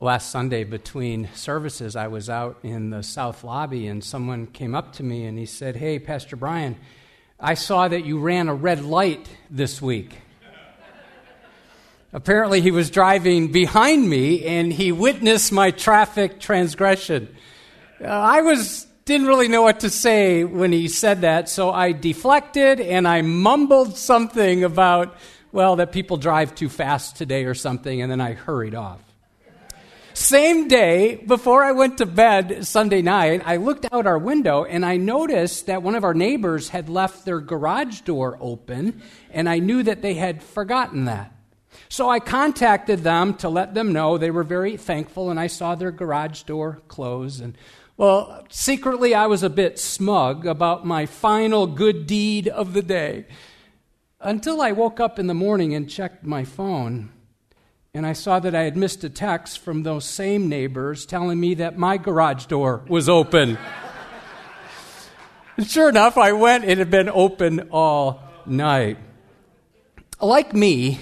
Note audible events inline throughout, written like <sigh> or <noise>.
Last Sunday, between services, I was out in the South Lobby and someone came up to me and he said, Hey, Pastor Brian, I saw that you ran a red light this week. Apparently, he was driving behind me and he witnessed my traffic transgression. Uh, I was didn't really know what to say when he said that, so I deflected and I mumbled something about, well, that people drive too fast today or something, and then I hurried off. Same day, before I went to bed Sunday night, I looked out our window and I noticed that one of our neighbors had left their garage door open, and I knew that they had forgotten that. So I contacted them to let them know. They were very thankful, and I saw their garage door close. And well, secretly, I was a bit smug about my final good deed of the day until I woke up in the morning and checked my phone. And I saw that I had missed a text from those same neighbors telling me that my garage door was open. sure enough, I went, it had been open all night. Like me,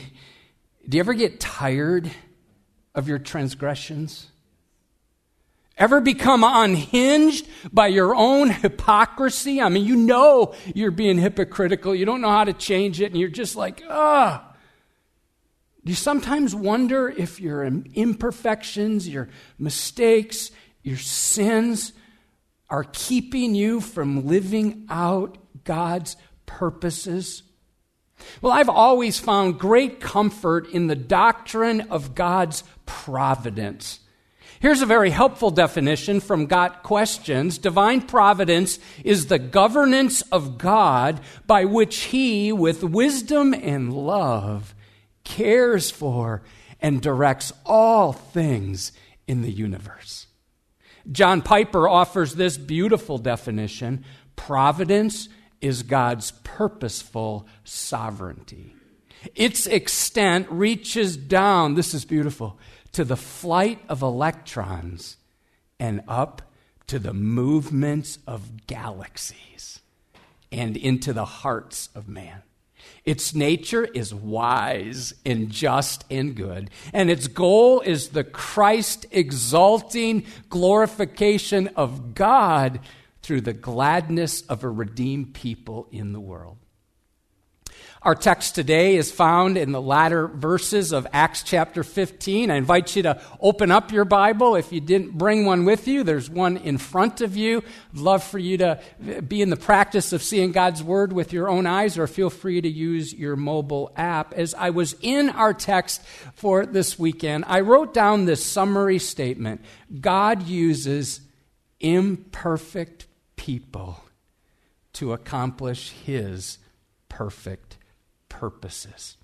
do you ever get tired of your transgressions? Ever become unhinged by your own hypocrisy? I mean, you know you're being hypocritical. You don't know how to change it, and you're just like, ah. Do you sometimes wonder if your imperfections, your mistakes, your sins are keeping you from living out God's purposes? Well, I've always found great comfort in the doctrine of God's providence. Here's a very helpful definition from Got Questions. Divine providence is the governance of God by which He, with wisdom and love, cares for and directs all things in the universe. John Piper offers this beautiful definition providence is God's purposeful sovereignty. Its extent reaches down, this is beautiful, to the flight of electrons and up to the movements of galaxies and into the hearts of man. Its nature is wise and just and good, and its goal is the Christ exalting glorification of God through the gladness of a redeemed people in the world. Our text today is found in the latter verses of Acts chapter 15. I invite you to open up your Bible. If you didn't bring one with you, there's one in front of you. I'd love for you to be in the practice of seeing God's Word with your own eyes, or feel free to use your mobile app. As I was in our text for this weekend, I wrote down this summary statement God uses imperfect people to accomplish His perfect purposes.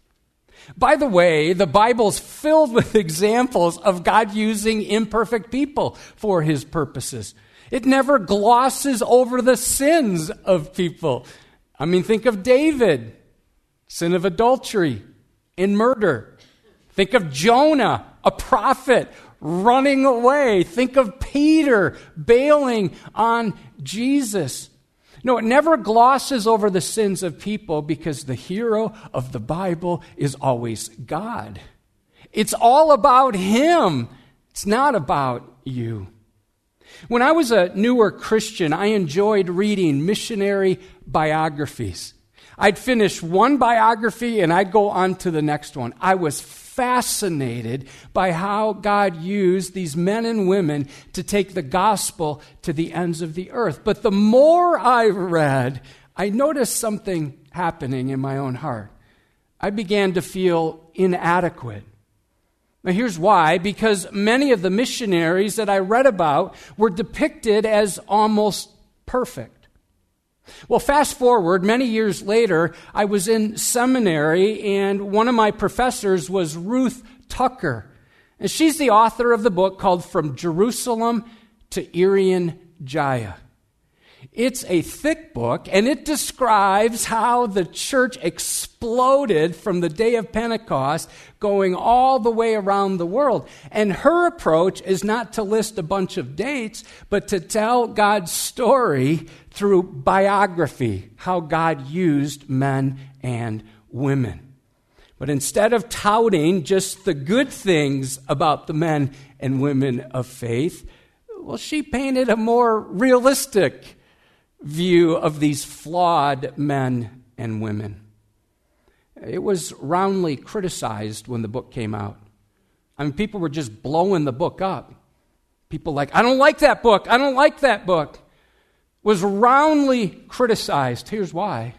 By the way, the Bible's filled with <laughs> examples of God using imperfect people for his purposes. It never glosses over the sins of people. I mean, think of David, sin of adultery and murder. Think of Jonah, a prophet running away. Think of Peter bailing on Jesus. No, it never glosses over the sins of people because the hero of the Bible is always God. It's all about Him, it's not about you. When I was a newer Christian, I enjoyed reading missionary biographies. I'd finish one biography and I'd go on to the next one. I was fascinated by how God used these men and women to take the gospel to the ends of the earth. But the more I read, I noticed something happening in my own heart. I began to feel inadequate. Now, here's why because many of the missionaries that I read about were depicted as almost perfect. Well, fast forward, many years later, I was in seminary, and one of my professors was Ruth Tucker. And she's the author of the book called From Jerusalem to Irian Jaya. It's a thick book, and it describes how the church exploded from the day of Pentecost, going all the way around the world. And her approach is not to list a bunch of dates, but to tell God's story through biography, how God used men and women. But instead of touting just the good things about the men and women of faith, well, she painted a more realistic view of these flawed men and women. It was roundly criticized when the book came out. I mean, people were just blowing the book up. People like, I don't like that book. I don't like that book. Was roundly criticized. Here's why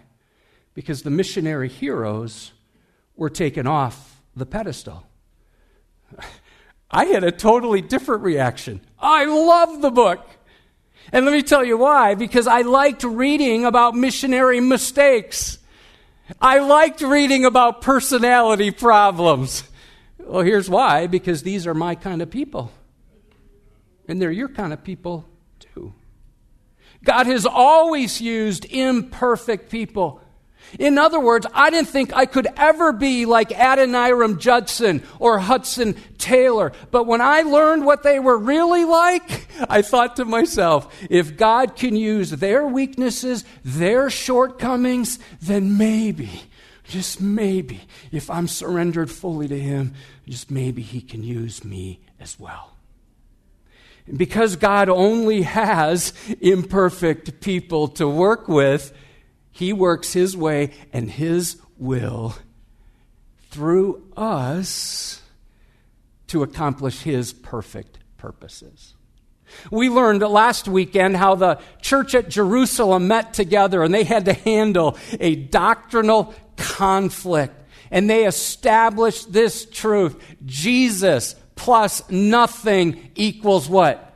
because the missionary heroes were taken off the pedestal. <laughs> I had a totally different reaction. I love the book. And let me tell you why. Because I liked reading about missionary mistakes. I liked reading about personality problems. Well, here's why because these are my kind of people. And they're your kind of people. God has always used imperfect people in other words, I didn't think I could ever be like Adoniram Judson or Hudson Taylor. But when I learned what they were really like, I thought to myself, if God can use their weaknesses, their shortcomings, then maybe, just maybe, if I'm surrendered fully to Him, just maybe He can use me as well. Because God only has imperfect people to work with, he works His way and His will through us to accomplish His perfect purposes. We learned last weekend how the church at Jerusalem met together and they had to handle a doctrinal conflict. And they established this truth Jesus plus nothing equals what?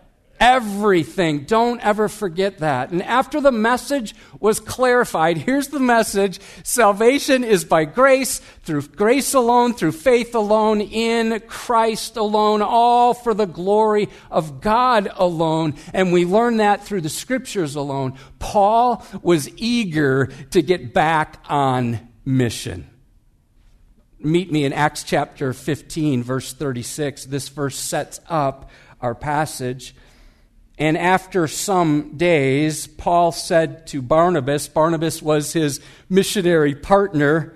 everything. Don't ever forget that. And after the message was clarified, here's the message salvation is by grace, through grace alone, through faith alone, in Christ alone, all for the glory of God alone. And we learn that through the scriptures alone. Paul was eager to get back on mission meet me in Acts chapter 15, verse 36. This verse sets up our passage. And after some days, Paul said to Barnabas, Barnabas was his missionary partner,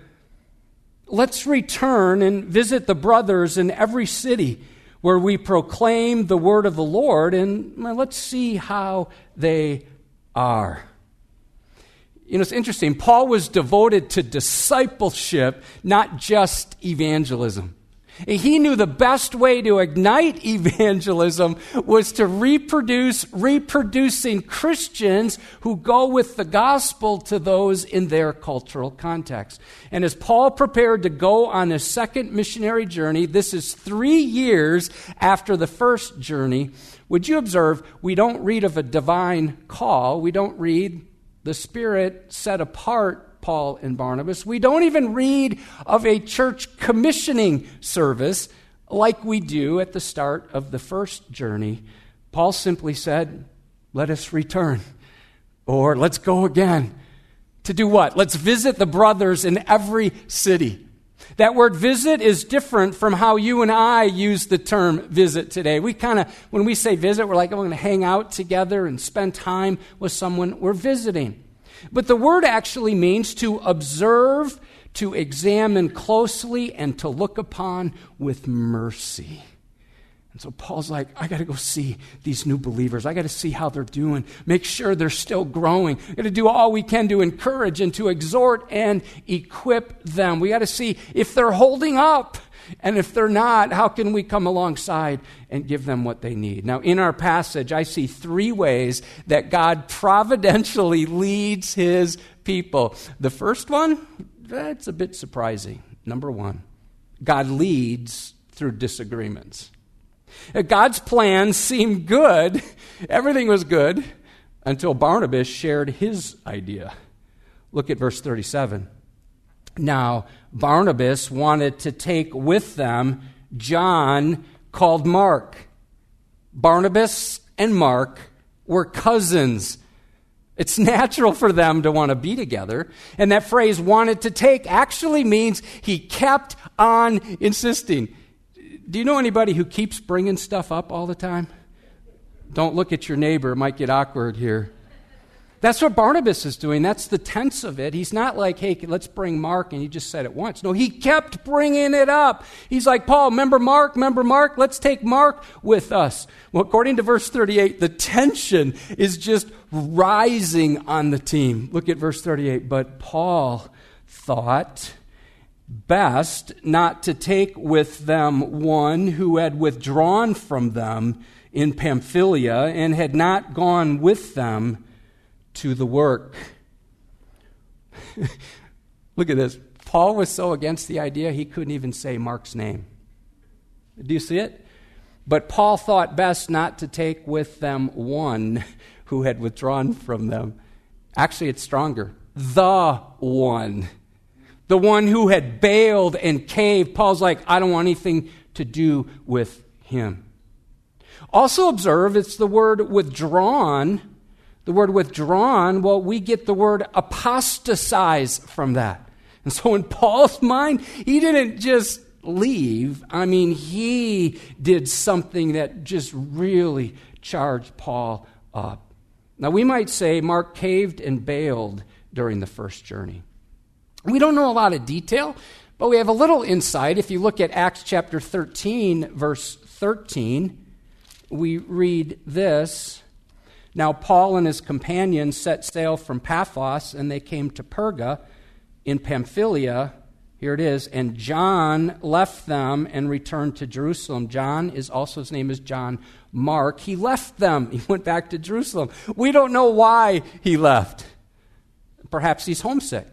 let's return and visit the brothers in every city where we proclaim the word of the Lord, and let's see how they are. You know, it's interesting. Paul was devoted to discipleship, not just evangelism. He knew the best way to ignite <laughs> evangelism was to reproduce reproducing Christians who go with the gospel to those in their cultural context. And as Paul prepared to go on his second missionary journey, this is three years after the first journey, would you observe we don't read of a divine call, we don't read the Spirit set apart Paul and Barnabas. We don't even read of a church commissioning service like we do at the start of the first journey. Paul simply said, Let us return, or let's go again. To do what? Let's visit the brothers in every city. That word visit is different from how you and I use the term visit today. We kind of, when we say visit, we're like, oh, we're going to hang out together and spend time with someone. We're visiting. But the word actually means to observe, to examine closely, and to look upon with mercy. And so Paul's like, I got to go see these new believers. I got to see how they're doing. Make sure they're still growing. We got to do all we can to encourage and to exhort and equip them. We got to see if they're holding up. And if they're not, how can we come alongside and give them what they need? Now, in our passage, I see three ways that God providentially leads his people. The first one, that's a bit surprising. Number one, God leads through disagreements. Uh, God's plans seemed good, everything was good, until Barnabas shared his idea. Look at verse 37. Now, Barnabas wanted to take with them John called Mark. Barnabas and Mark were cousins. It's natural for them to want to be together. And that phrase, wanted to take, actually means he kept on insisting. Do you know anybody who keeps bringing stuff up all the time? Don't look at your neighbor, it might get awkward here. That's what Barnabas is doing. That's the tense of it. He's not like, hey, let's bring Mark, and he just said it once. No, he kept bringing it up. He's like, Paul, remember Mark? Remember Mark? Let's take Mark with us. Well, according to verse 38, the tension is just rising on the team. Look at verse 38. But Paul thought best not to take with them one who had withdrawn from them in Pamphylia and had not gone with them to the work. <laughs> Look at this. Paul was so against the idea he couldn't even say Mark's name. Do you see it? But Paul thought best not to take with them one who had withdrawn from them. Actually, it's stronger. The one. The one who had bailed and caved. Paul's like, I don't want anything to do with him. Also, observe it's the word withdrawn the word withdrawn, well, we get the word apostatize from that. And so in Paul's mind, he didn't just leave. I mean, he did something that just really charged Paul up. Now, we might say Mark caved and bailed during the first journey. We don't know a lot of detail, but we have a little insight. If you look at Acts chapter 13, verse 13, we read this. Now, Paul and his companions set sail from Paphos and they came to Perga in Pamphylia. Here it is. And John left them and returned to Jerusalem. John is also, his name is John Mark. He left them. <laughs> He went back to Jerusalem. We don't know why he left. Perhaps he's homesick.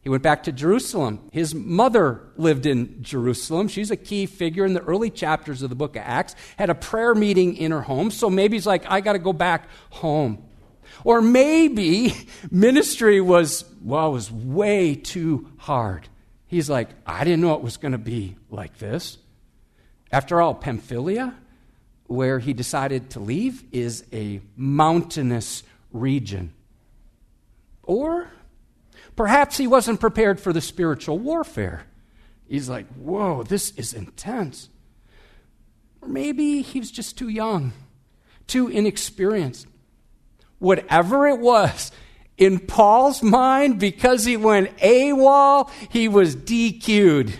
He went back to Jerusalem. His mother lived in Jerusalem. She's a key figure in the early chapters of the book of Acts. Had a prayer meeting in her home. So maybe he's like, I got to go back home. Or maybe <laughs> ministry was, well, was way too hard. He's like, I didn't know it was going to be like this. After all, Pamphylia, where he decided to leave, is a mountainous region. Or Perhaps he wasn't prepared for the spiritual warfare. He's like, whoa, this is intense. Or maybe he was just too young, too inexperienced. Whatever it was, in Paul's mind, because he went AWOL, he was DQ'd.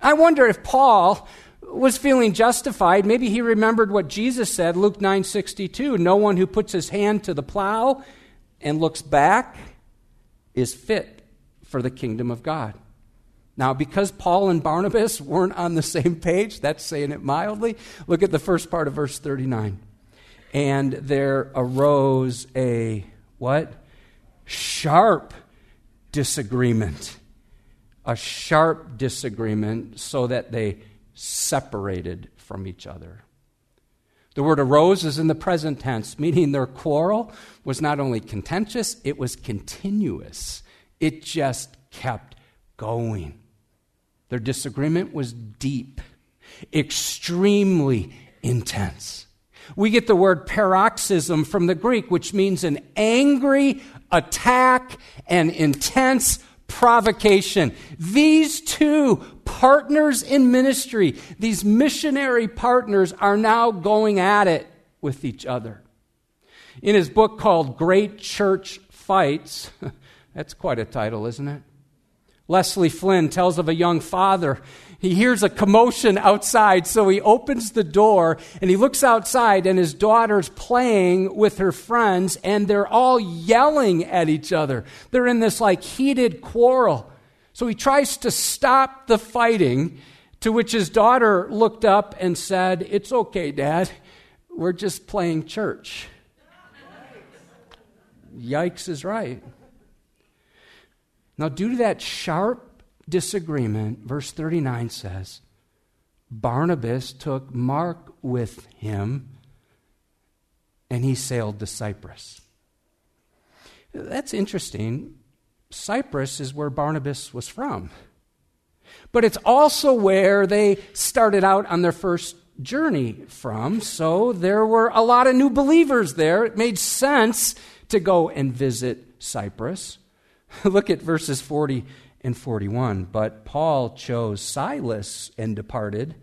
I wonder if Paul was feeling justified. Maybe he remembered what Jesus said, Luke 9:62, no one who puts his hand to the plow and looks back is fit for the kingdom of God. Now, because Paul and Barnabas weren't on the same page, that's saying it mildly, look at the first part of verse 39. And there arose a what? Sharp disagreement. A sharp disagreement so that they separated from each other. The word arose is in the present tense, meaning their quarrel was not only contentious, it was continuous. It just kept going. Their disagreement was deep, extremely intense. We get the word paroxysm from the Greek, which means an angry attack and intense provocation. These two partners in ministry, these missionary partners, are now going at it with each other. In his book called Great Church Fights, <laughs> that's quite a title, isn't it? Leslie Flynn tells of a young father. He hears a commotion outside, so he opens the door and he looks outside, and his daughter's playing with her friends, and they're all yelling at each other. They're in this like heated quarrel. So he tries to stop the fighting, to which his daughter looked up and said, It's okay, Dad. We're just playing church. Yikes is right. Now, due to that sharp disagreement, verse 39 says, Barnabas took Mark with him and he sailed to Cyprus. That's interesting. Cyprus is where Barnabas was from. But it's also where they started out on their first journey from. So there were a lot of new believers there. It made sense to go and visit Cyprus. <laughs> Look at verses 40 and 41. But Paul chose Silas and departed,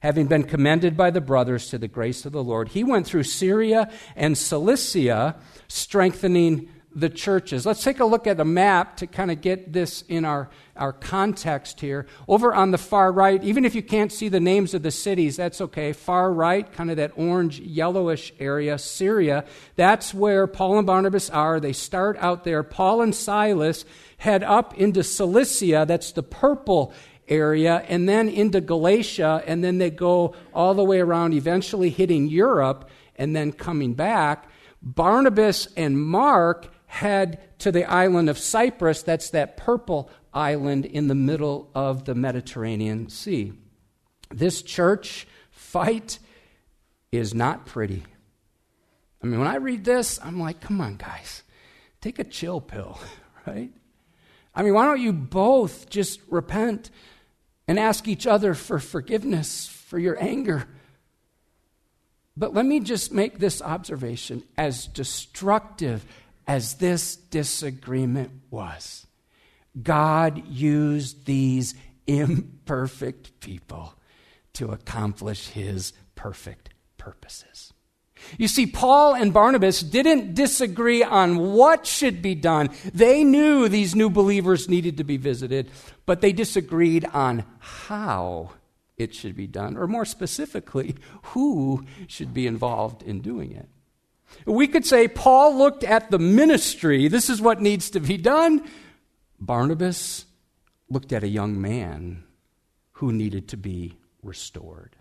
having been commended by the brothers to the grace of the Lord, he went through Syria and Cilicia, strengthening the churches. Let's take a look at a map to kind of get this in our, our context here. Over on the far right, even if you can't see the names of the cities, that's okay. Far right, kind of that orange yellowish area, Syria, that's where Paul and Barnabas are. They start out there. Paul and Silas head up into Cilicia, that's the purple area, and then into Galatia, and then they go all the way around, eventually hitting Europe, and then coming back. Barnabas and Mark head to the island of Cyprus. That's that purple island in the middle of the Mediterranean Sea. This church fight is not pretty. I mean, when I read this, I'm like, come on, guys, take a chill pill, <laughs> right? I mean, why don't you both just repent and ask each other for forgiveness for your anger? But let me just make this observation as destructive as this disagreement was, God used these imperfect people to accomplish his perfect purposes. You see, Paul and Barnabas didn't disagree on what should be done. They knew these new believers needed to be visited, but they disagreed on how it should be done, or more specifically, who should be involved in doing it. We could say Paul looked at the ministry. This is what needs to be done. Barnabas looked at a young man who needed to be restored.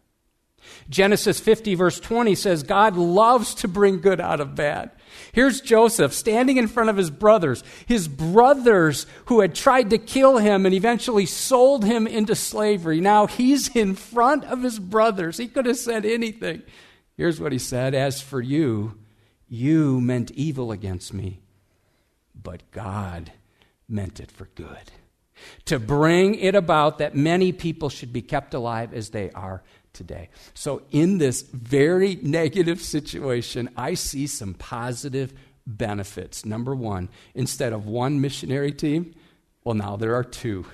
Genesis 50, verse 20 says, God loves to bring good out of bad. Here's Joseph standing in front of his brothers, his brothers who had tried to kill him and eventually sold him into slavery. Now he's in front of his brothers. He could have said anything. Here's what he said As for you, you meant evil against me, but God meant it for good. To bring it about that many people should be kept alive as they are today. So, in this very <laughs> negative situation, I see some positive benefits. Number one, instead of one missionary team, well, now there are two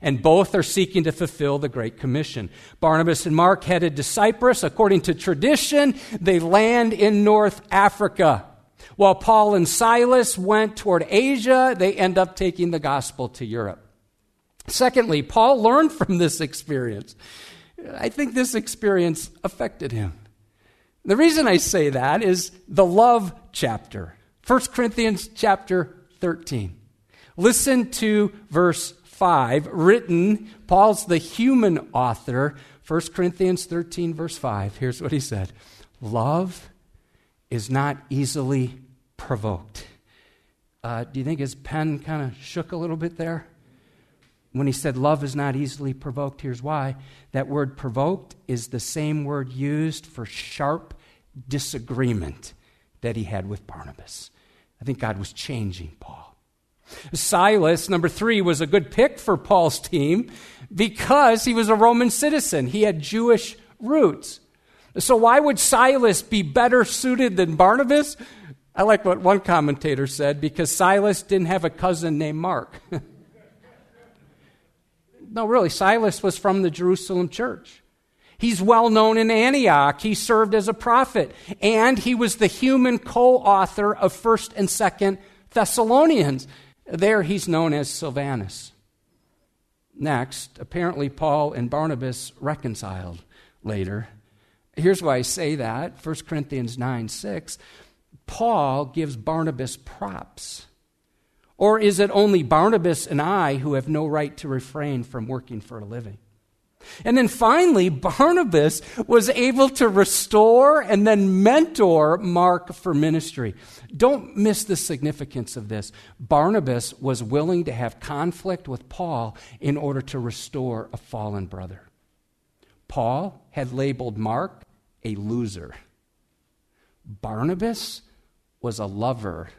and both are seeking to fulfill the Great Commission. Barnabas and Mark headed to Cyprus. According to tradition, they land in North Africa. While Paul and Silas went toward Asia, they end up taking the gospel to Europe. Secondly, Paul learned from this experience. I think this experience affected him. The reason I say that is the love chapter. 1 Corinthians chapter 13. Listen to verse 5, written, Paul's the human author, 1 Corinthians 13, verse 5. Here's what he said Love is not easily provoked. Uh, do you think his pen kind of shook a little bit there? When he said love is not easily provoked, here's why. That word provoked is the same word used for sharp disagreement that he had with Barnabas. I think God was changing Paul. Silas, number three, was a good pick for Paul's team because he was a Roman citizen. He had Jewish roots. So, why would Silas be better suited than Barnabas? I like what one commentator said because Silas didn't have a cousin named Mark. <laughs> no, really, Silas was from the Jerusalem church. He's well known in Antioch. He served as a prophet, and he was the human co author of 1st and 2nd Thessalonians. There he's known as Silvanus. Next, apparently Paul and Barnabas reconciled later. Here's why I say that 1 Corinthians 9 6. Paul gives Barnabas props. Or is it only Barnabas and I who have no right to refrain from working for a living? And then finally, Barnabas was able to restore and then mentor Mark for ministry. Don't miss the significance of this. Barnabas was willing to have conflict with Paul in order to restore a fallen brother. Paul had labeled Mark a loser. Barnabas was a lover,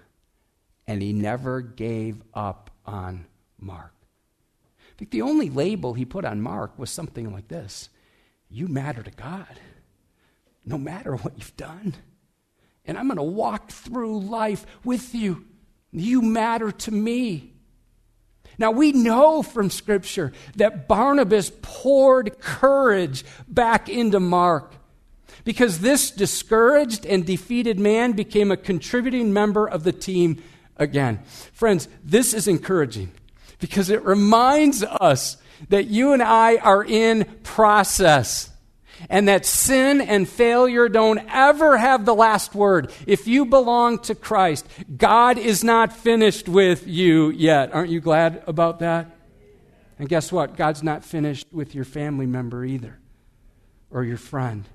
and he never gave up on Mark think the only label he put on Mark was something like this You matter to God, no matter what you've done. And I'm going to walk through life with you. You matter to me. Now, we know from Scripture that Barnabas poured courage back into Mark because this discouraged and defeated man became a contributing member of the team again. Friends, this is encouraging because it reminds us that you and I are in process and that sin and failure don't ever have the last word. If you belong to Christ, God is not finished with you yet. Aren't you glad about that? And guess what? God's not finished with your family member either or your friend.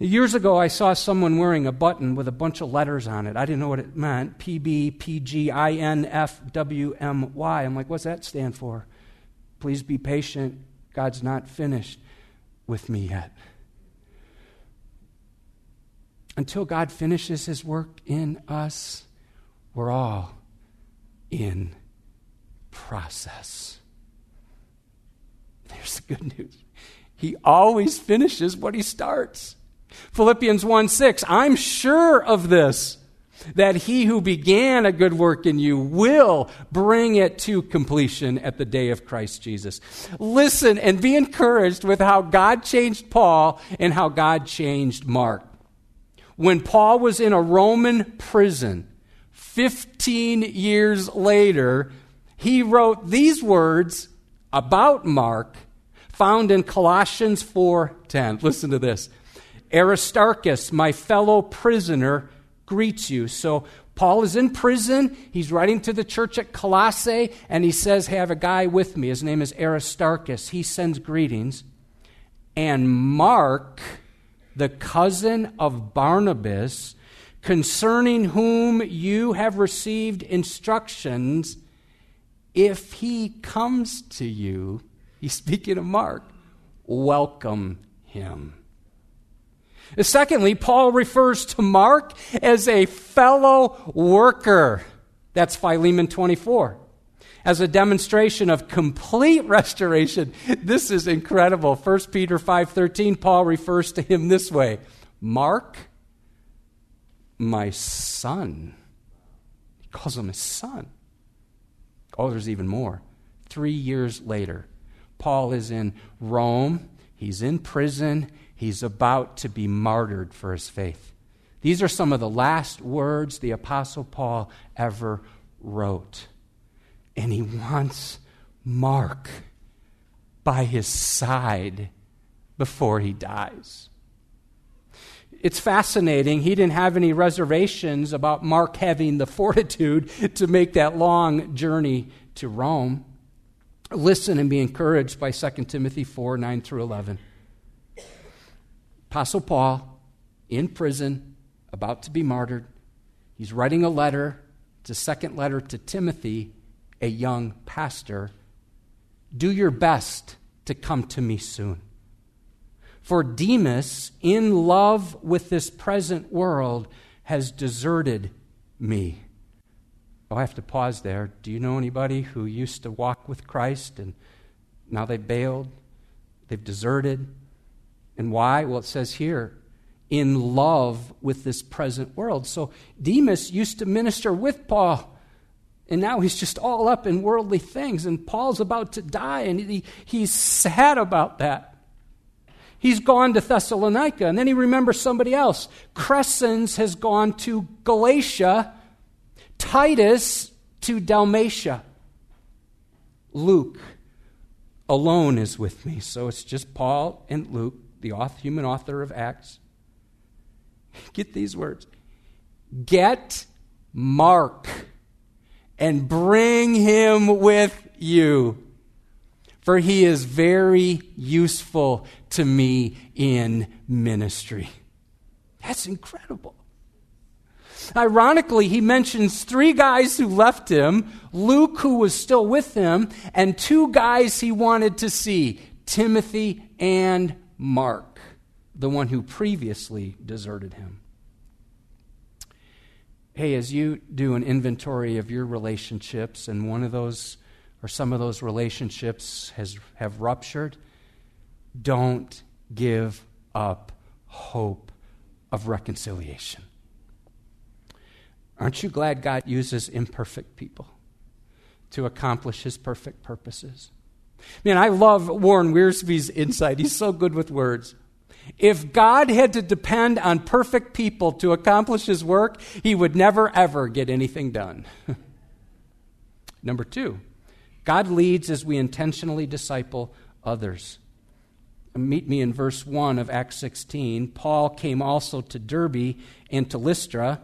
Years ago, I saw someone wearing a button with a bunch of letters on it. I didn't know what it meant P B P G I N F W M Y. I'm like, what's that stand for? Please be patient. God's not finished with me yet. Until God finishes his work in us, we're all in process. There's the good news. He always finishes what he starts. Philippians 1 6, I'm sure of this, that he who began a good work in you will bring it to completion at the day of Christ Jesus. Listen and be encouraged with how God changed Paul and how God changed Mark. When Paul was in a Roman prison, 15 years later, he wrote these words about Mark found in Colossians 4:10. Listen to this. Aristarchus, my fellow prisoner, greets you. So Paul is in prison. He's writing to the church at Colossae, and he says, hey, I have a guy with me. His name is Aristarchus. He sends greetings. And Mark, the cousin of Barnabas, concerning whom you have received instructions, if he comes to you, he's speaking of Mark, welcome him. Secondly, Paul refers to Mark as a fellow worker. That's Philemon 24. As a demonstration of complete restoration. This is incredible. 1 Peter 5:13 Paul refers to him this way. Mark my son. He calls him his son. Oh, there's even more. 3 years later, Paul is in Rome. He's in prison. He's about to be martyred for his faith. These are some of the last words the Apostle Paul ever wrote. And he wants Mark by his side before he dies. It's fascinating. He didn't have any reservations about Mark having the fortitude to make that long journey to Rome. Listen and be encouraged by 2 Timothy 4 9 through 11. Apostle Paul in prison, about to be martyred. He's writing a letter. It's a second letter to Timothy, a young pastor. Do your best to come to me soon. For Demas, in love with this present world, has deserted me. Oh, I have to pause there. Do you know anybody who used to walk with Christ and now they've bailed? They've deserted? And why? Well, it says here, in love with this present world. So Demas used to minister with Paul. And now he's just all up in worldly things. And Paul's about to die, and he, he's sad about that. He's gone to Thessalonica, and then he remembers somebody else. Crescens has gone to Galatia, Titus to Dalmatia. Luke alone is with me. So it's just Paul and Luke the author, human author of Acts. Get these words Get Mark and bring him with you, for he is very useful to me in ministry. That's incredible. Ironically, he mentions three guys who left him Luke, who was still with him, and two guys he wanted to see Timothy and Mark, the one who previously deserted him. Hey, as you do an inventory of your relationships, and one of those or some of those relationships has have ruptured, don't give up hope of reconciliation. Aren't you glad God uses imperfect people? to accomplish his perfect purposes. Man, I love Warren Wiersbe's insight. He's so good with words. If God had to depend on perfect people to accomplish his work, he would never, ever get anything done. <laughs> Number two, God leads as we intentionally disciple others. Meet me in verse 1 of Acts 16. Paul came also to Derbe and to Lystra.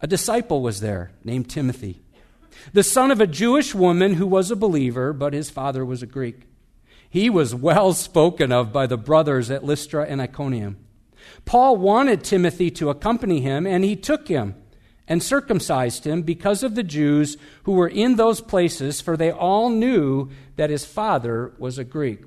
A disciple was there named Timothy, the son of a Jewish woman who was a believer, but his father was a Greek. He was well spoken of by the brothers at Lystra and Iconium. Paul wanted Timothy to accompany him, and he took him and circumcised him because of the Jews who were in those places, for they all knew that his father was a Greek.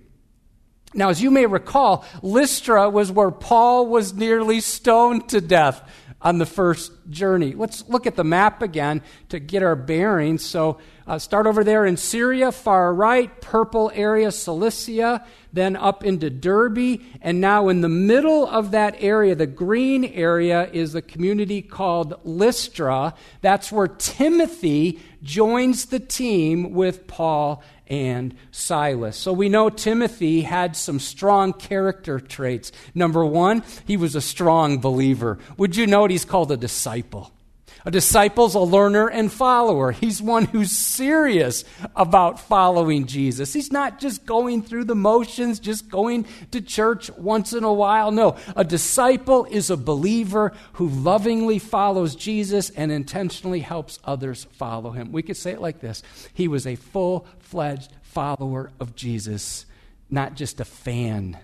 Now, as you may recall, Lystra was where Paul was nearly stoned to death on the first journey. Let's look at the map again to get our bearings. So, uh, start over there in Syria, far right, purple area, Cilicia, then up into Derbe. and now in the middle of that area, the green area, is the community called Lystra. That's where Timothy joins the team with Paul and Silas. So we know Timothy had some strong character traits. Number one, he was a strong believer. Would you note he's called a disciple? A disciple's a learner and follower. He's one who's serious about following Jesus. He's not just going through the motions, just going to church once in a while. No, a disciple is a believer who lovingly follows Jesus and intentionally helps others follow him. We could say it like this He was a full fledged follower of Jesus, not just a fan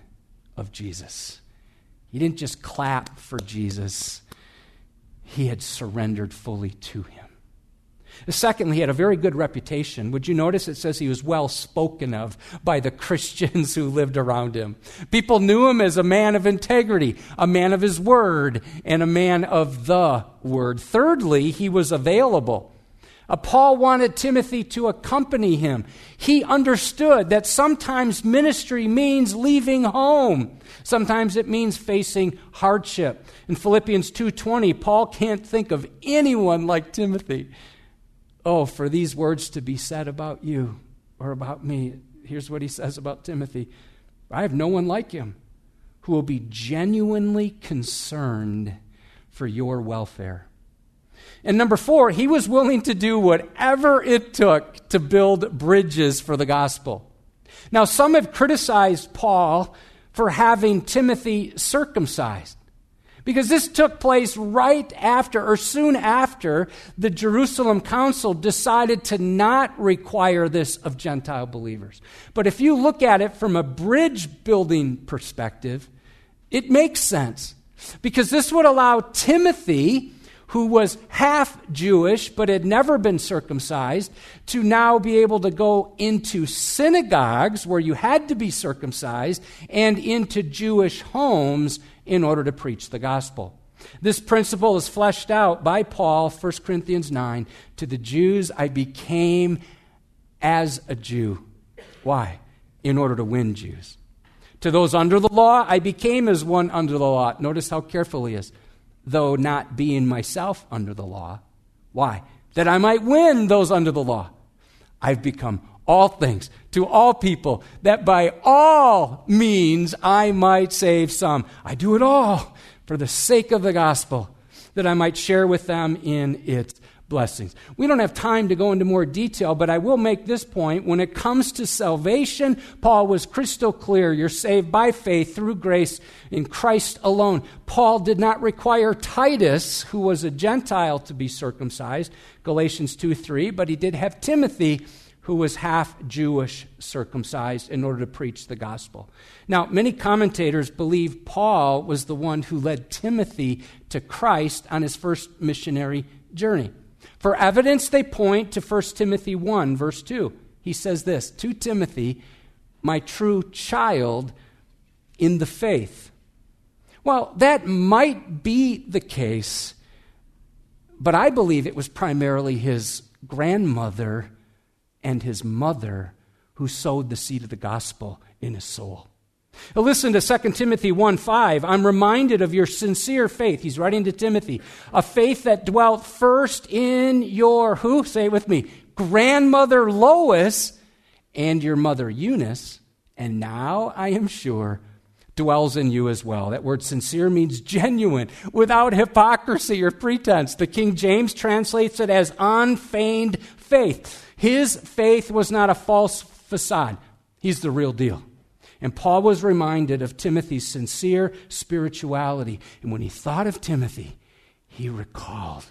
of Jesus. He didn't just clap for Jesus he had surrendered fully to him. Secondly, he had a very good reputation. Would you notice it says he was well spoken of by the <laughs> Christians who lived around him? People knew him as a man of integrity, a man of his word, and a man of the word. Thirdly, he was available. Uh, Paul wanted Timothy to accompany him. He understood that sometimes ministry means leaving home. Sometimes it means facing hardship. In Philippians 2:20, Paul can't think of anyone like Timothy. Oh, for these words to be said about you or about me. Here's what he says about Timothy. I have no one like him who will be genuinely concerned for your welfare. And number four, he was willing to do whatever it took to build bridges for the gospel. Now, some have criticized Paul for having Timothy circumcised. Because this took place right after or soon after the Jerusalem Council decided to not require this of Gentile believers. But if you look at it from a bridge building perspective, it makes sense. Because this would allow Timothy who was half Jewish but had never been circumcised to now be able to go into synagogues where you had to be circumcised and into Jewish homes in order to preach the gospel. This principle is fleshed out by Paul, 1 Corinthians 9. To the Jews, I became as a Jew. Why? In order to win Jews. To those under the law, I became as one under the law. Notice how careful he is though not being myself under the law. Why? That I might win those under the law. I've become all things to all people, that by all means I might save some. I do it all for the sake of the gospel, that I might share with them in its blessings. We don't have time to go into more detail, but I will make this point. When it comes to salvation, Paul was crystal clear. You're saved by faith through grace in Christ alone. Paul did not require Titus, who was a Gentile, to be circumcised, Galatians 2 3, but he did have Timothy, who was half Jewish circumcised in order to preach the gospel. Now, many commentators believe Paul was the one who led Timothy to Christ on his first missionary journey. For evidence, they point to 1 Timothy 1, verse 2. He says this To Timothy, my true child in the faith. Well, that might be the case, but I believe it was primarily his grandmother and his mother who sowed the seed of the gospel in his soul. Listen to 2 Timothy 1 5. I'm reminded of your sincere faith. He's writing to Timothy. A faith that dwelt first in your, who? Say it with me, grandmother Lois and your mother Eunice, and now I am sure dwells in you as well. That word sincere means genuine, without hypocrisy or pretense. The King James translates it as unfeigned faith. His faith was not a false facade, he's the real deal. And Paul was reminded of Timothy's sincere spirituality. And when he thought of Timothy, he recalled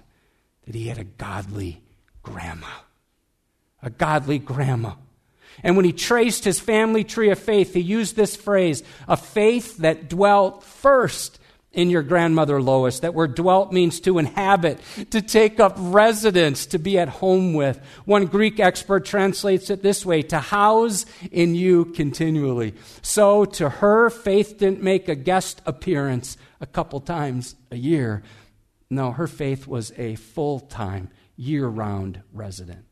that he had a godly grandma. A godly grandma. And when he traced his family tree of faith, he used this phrase a faith that dwelt first in your grandmother Lois. That word dwelt means to inhabit, to take up residence, to be at home with. One Greek expert translates it this way to house in you continually. So to her, faith didn't make a guest appearance a couple times a year. No, her faith was a full time, year round resident.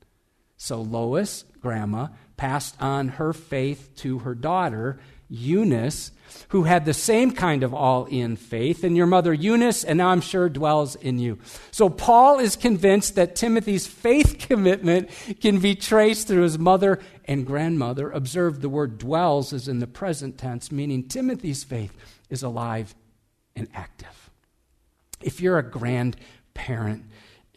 So Lois, grandma, passed on her faith to her daughter, Eunice, who had the same kind of all in faith, and your mother Eunice, and now I'm sure dwells in you. So Paul is convinced that Timothy's faith <laughs> commitment can be traced through his mother and grandmother. Observe the word dwells is in the present tense, meaning Timothy's faith is alive and active. If you're a grandparent,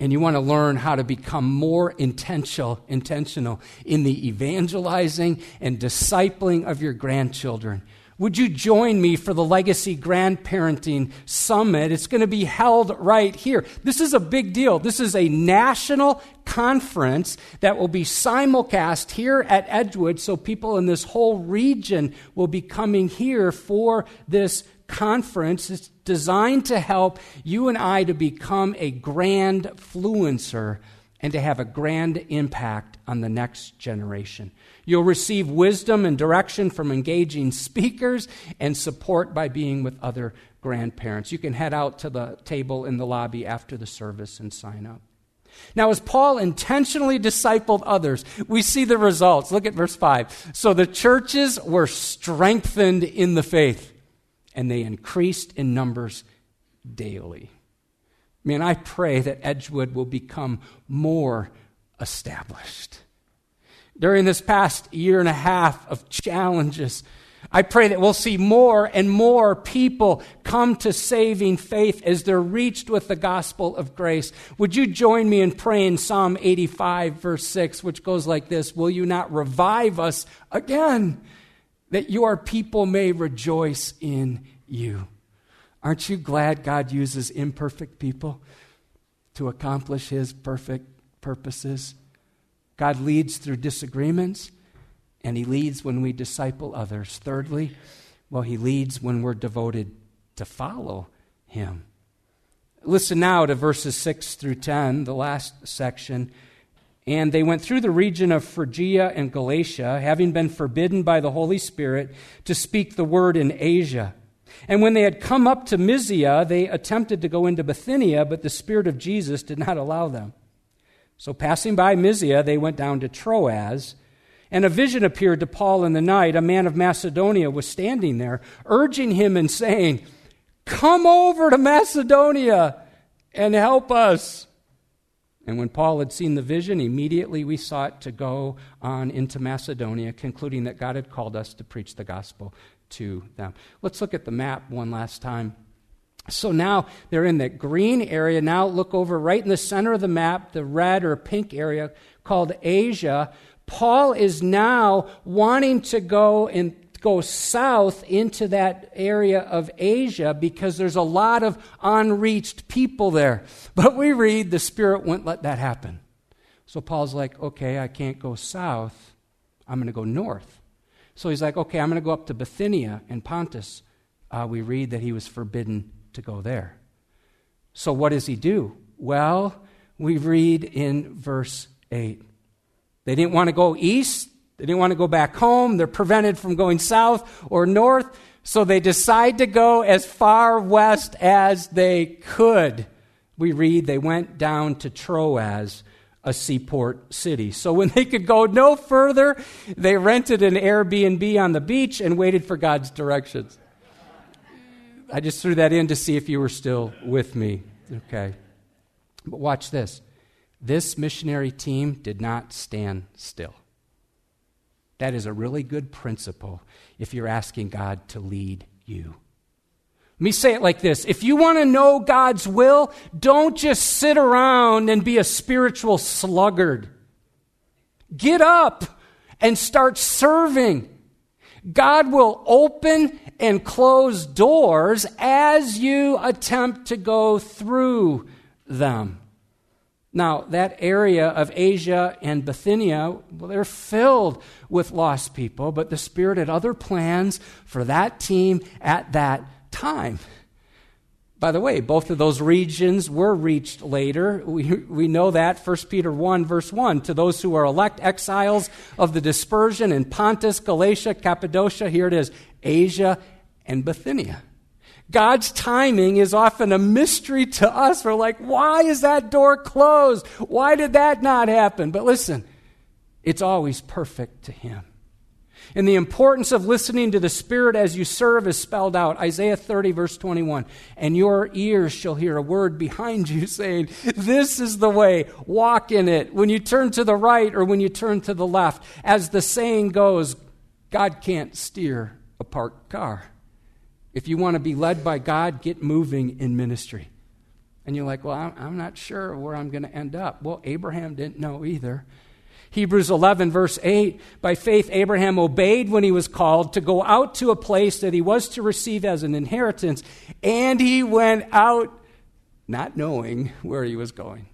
and you want to learn how to become more intentional, intentional in the evangelizing and discipling of your grandchildren, would you join me for the Legacy Grandparenting Summit? It's going to be held right here. This is a big deal. This is a national conference that will be simulcast here at Edgewood, so people in this whole region will be coming here for this conference. It's designed to help you and I to become a grand fluencer and to have a grand impact on the next generation. You'll receive wisdom and direction from engaging speakers and support by being with other grandparents. You can head out to the table in the lobby after the service and sign up. Now, as Paul intentionally discipled others, we see the results. Look at verse 5. So the churches were strengthened in the faith and they increased in numbers daily. Man, I pray that Edgewood will become more established. During this past year and a half of challenges, I pray that we'll see more and more people come to saving faith as they're reached with the gospel of grace. Would you join me in praying Psalm 85, verse 6, which goes like this Will you not revive us again? That your people may rejoice in you. Aren't you glad God uses imperfect people to accomplish his perfect purposes? God leads through disagreements, and he leads when we disciple others. Thirdly, well, he leads when we're devoted to follow him. Listen now to verses 6 through 10, the last section. And they went through the region of Phrygia and Galatia, having been forbidden by the Holy Spirit to speak the word in Asia. And when they had come up to Mysia, they attempted to go into Bithynia, but the Spirit of Jesus did not allow them. So, passing by Mysia, they went down to Troas. And a vision appeared to Paul in the night. A man of Macedonia was standing there, urging him and saying, Come over to Macedonia and help us. And when Paul had seen the vision, immediately we sought to go on into Macedonia, concluding that God had called us to preach the gospel to them. Let's look at the map one last time. So now they're in that green area. Now look over right in the center of the map, the red or pink area called Asia. Paul is now wanting to go and go south into that area of Asia because there's a lot of unreached people there. <laughs> But we read the Spirit wouldn't let that happen. So Paul's like, okay, I can't go south. I'm going to go north. So he's like, okay, I'm going to go up to Bithynia and Pontus. Uh, we read that he was forbidden to go there. So what does he do? Well, we read in verse 8. They didn't want to go east, they didn't want to go back home. They're prevented from going south or north. So they decide to go as far west as they could. We read they went down to Troas, a seaport city. So when they could go no further, they rented an Airbnb on the beach and waited for God's directions. I just threw that in to see if you were still with me. Okay. But watch this. This missionary team did not stand still. That is a really good principle if you're asking God to lead you. Let me say it like this If you want to know God's will, don't just sit around and be a spiritual sluggard. Get up and start serving. God will open and close doors as you attempt to go through them. Now, that area of Asia and Bithynia, well, they're filled with lost people, but the Spirit had other plans for that team at that time. By the way, both of those regions were reached later. We, we know that, 1 Peter 1, verse 1. To those who are elect exiles of the dispersion in Pontus, Galatia, Cappadocia, here it is, Asia and Bithynia. God's timing is often a mystery to us. We're like, why is that door closed? Why did that not happen? But listen, it's always perfect to Him. And the importance of listening to the Spirit as you serve is spelled out. Isaiah 30, verse 21. And your ears shall hear a word behind you <laughs> saying, This is the way, walk in it. When you turn to the right or when you turn to the left. As the saying goes, God can't steer a parked car. If you want to be led by God, get moving in ministry. And you're like, Well, I'm not sure where I'm going to end up. Well, Abraham didn't know either. Hebrews 11, verse 8 By faith, Abraham obeyed when he was called to go out to a place that he was to receive as an inheritance, and he went out not knowing where he was going.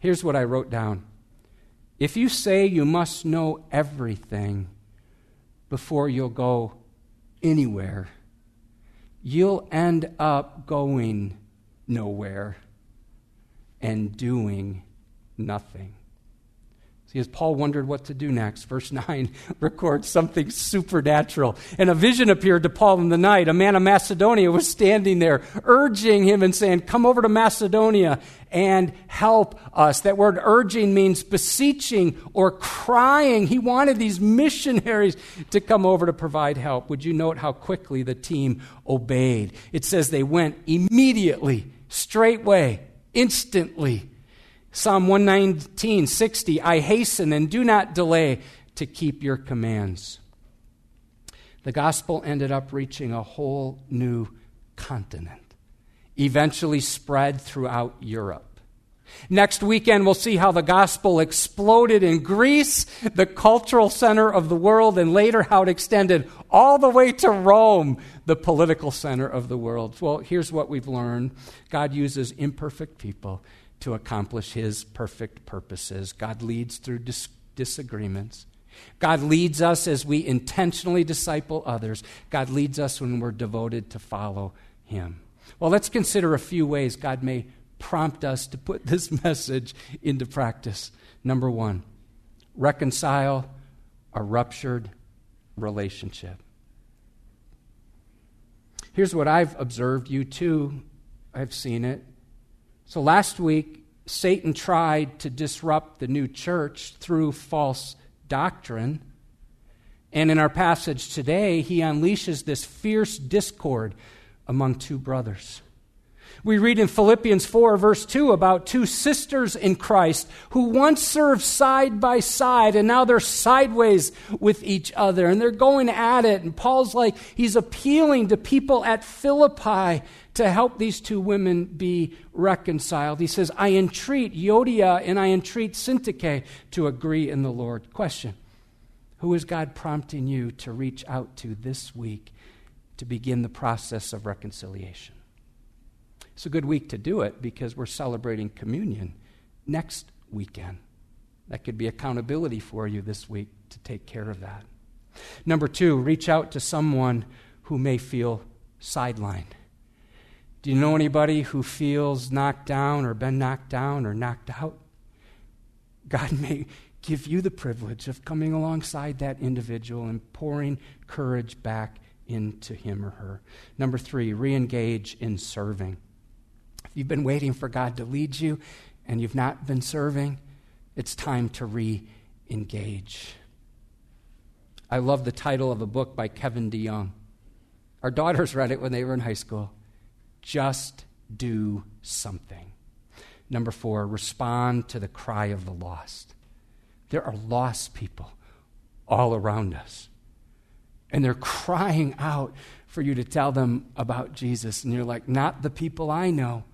Here's what I wrote down If you say you must know everything before you'll go anywhere, you'll end up going nowhere and doing nothing. See, as Paul wondered what to do next, verse <laughs> 9 records something supernatural. And a vision appeared to Paul in the night. A man of Macedonia was standing there, urging him and saying, Come over to Macedonia and help us. That word urging means beseeching or crying. He wanted these missionaries to come over to provide help. Would you note how quickly the team obeyed? It says they went immediately, straightway, instantly Psalm 119, 60, I hasten and do not delay to keep your commands. The gospel ended up reaching a whole new continent, eventually spread throughout Europe. Next weekend, we'll see how the gospel exploded in Greece, the cultural center of the world, and later how it extended all the way to Rome, the political center of the world. Well, here's what we've learned God uses imperfect people to accomplish his perfect purposes. God leads through dis- disagreements. God leads us as we intentionally disciple others. God leads us when we're devoted to follow him. Well, let's consider a few ways God may prompt us to put this <laughs> message into practice. Number one, reconcile a ruptured relationship. Here's what I've observed. You too, I've seen it. So last week, Satan tried to disrupt the new church through false doctrine. And in our passage today, he unleashes this fierce discord among two brothers. We read in Philippians 4, verse 2, about two sisters in Christ who once served side by side and now they're sideways with each other and they're going at it. And Paul's like, he's appealing to people at Philippi to help these two women be reconciled. He says, I entreat Euodia and I entreat Syntyche to agree in the Lord. Question Who is God prompting you to reach out to this week to begin the process of reconciliation? It's a good week to do it because we're celebrating communion next weekend. That could be accountability for you this week to take care of that. Number two, reach out to someone who may feel sidelined. Do you know anybody who feels knocked down or been knocked down or knocked out? God may give you the privilege of coming alongside that individual and pouring courage back into him or her. Number three, re engage in serving. You've been waiting for God to lead you and you've not been serving, it's time to re engage. I love the title of a book by Kevin DeYoung. Our daughters read it when they were in high school. Just do something. Number four, respond to the cry of the lost. There are lost people all around us. And they're crying out for you to tell them about Jesus. And you're like, not the people I know.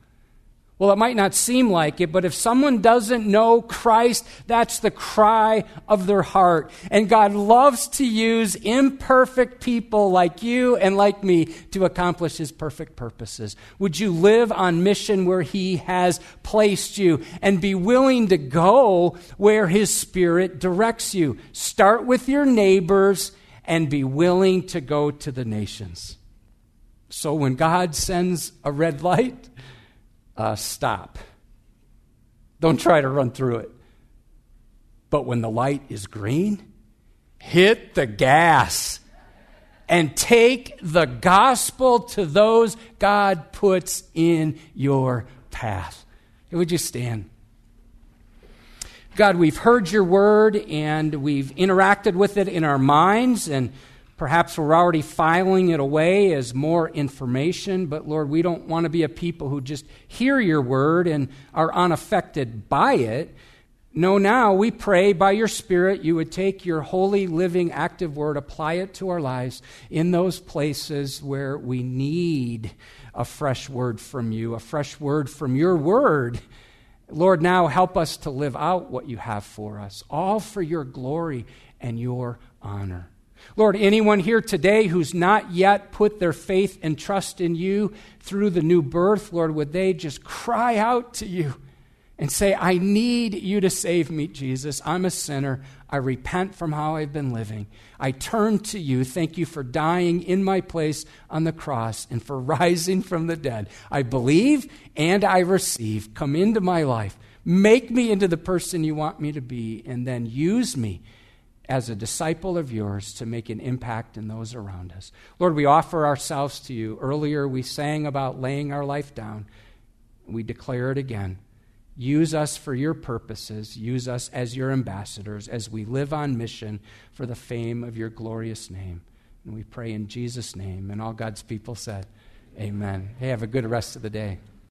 Well, it might not seem like it, but if someone doesn't know Christ, that's the cry of their heart. And God loves to use imperfect people like you and like me to accomplish His perfect purposes. Would you live on mission where He has placed you and be willing to go where His Spirit directs you? Start with your neighbors and be willing to go to the nations. So when God sends a red light, uh, stop. Don't try to run through it. But when the light is green, hit the gas and take the gospel to those God puts in your path. Would you stand? God, we've heard your word and we've interacted with it in our minds and Perhaps we're already filing it away as more information, but Lord, we don't want to be a people who just hear your word and are unaffected by it. No, now we pray by your Spirit you would take your holy, living, active word, apply it to our lives in those places where we need a fresh word from you, a fresh word from your word. Lord, now help us to live out what you have for us, all for your glory and your honor. Lord, anyone here today who's not yet put their faith and trust in you through the new birth, Lord, would they just cry out to you and say, I need you to save me, Jesus. I'm a sinner. I repent from how I've been living. I turn to you. Thank you for dying in my place on the cross and for <laughs> rising from the dead. I believe and I receive. Come into my life. Make me into the person you want me to be, and then use me as a disciple of yours to make an impact in those around us. Lord, we offer ourselves to you. Earlier, we sang about laying our life down. We declare it again. Use us for your purposes. Use us as your ambassadors as we live on mission for the fame of your glorious name. And we pray in Jesus' name. And all God's people said, Amen. Hey, have a good rest of the day.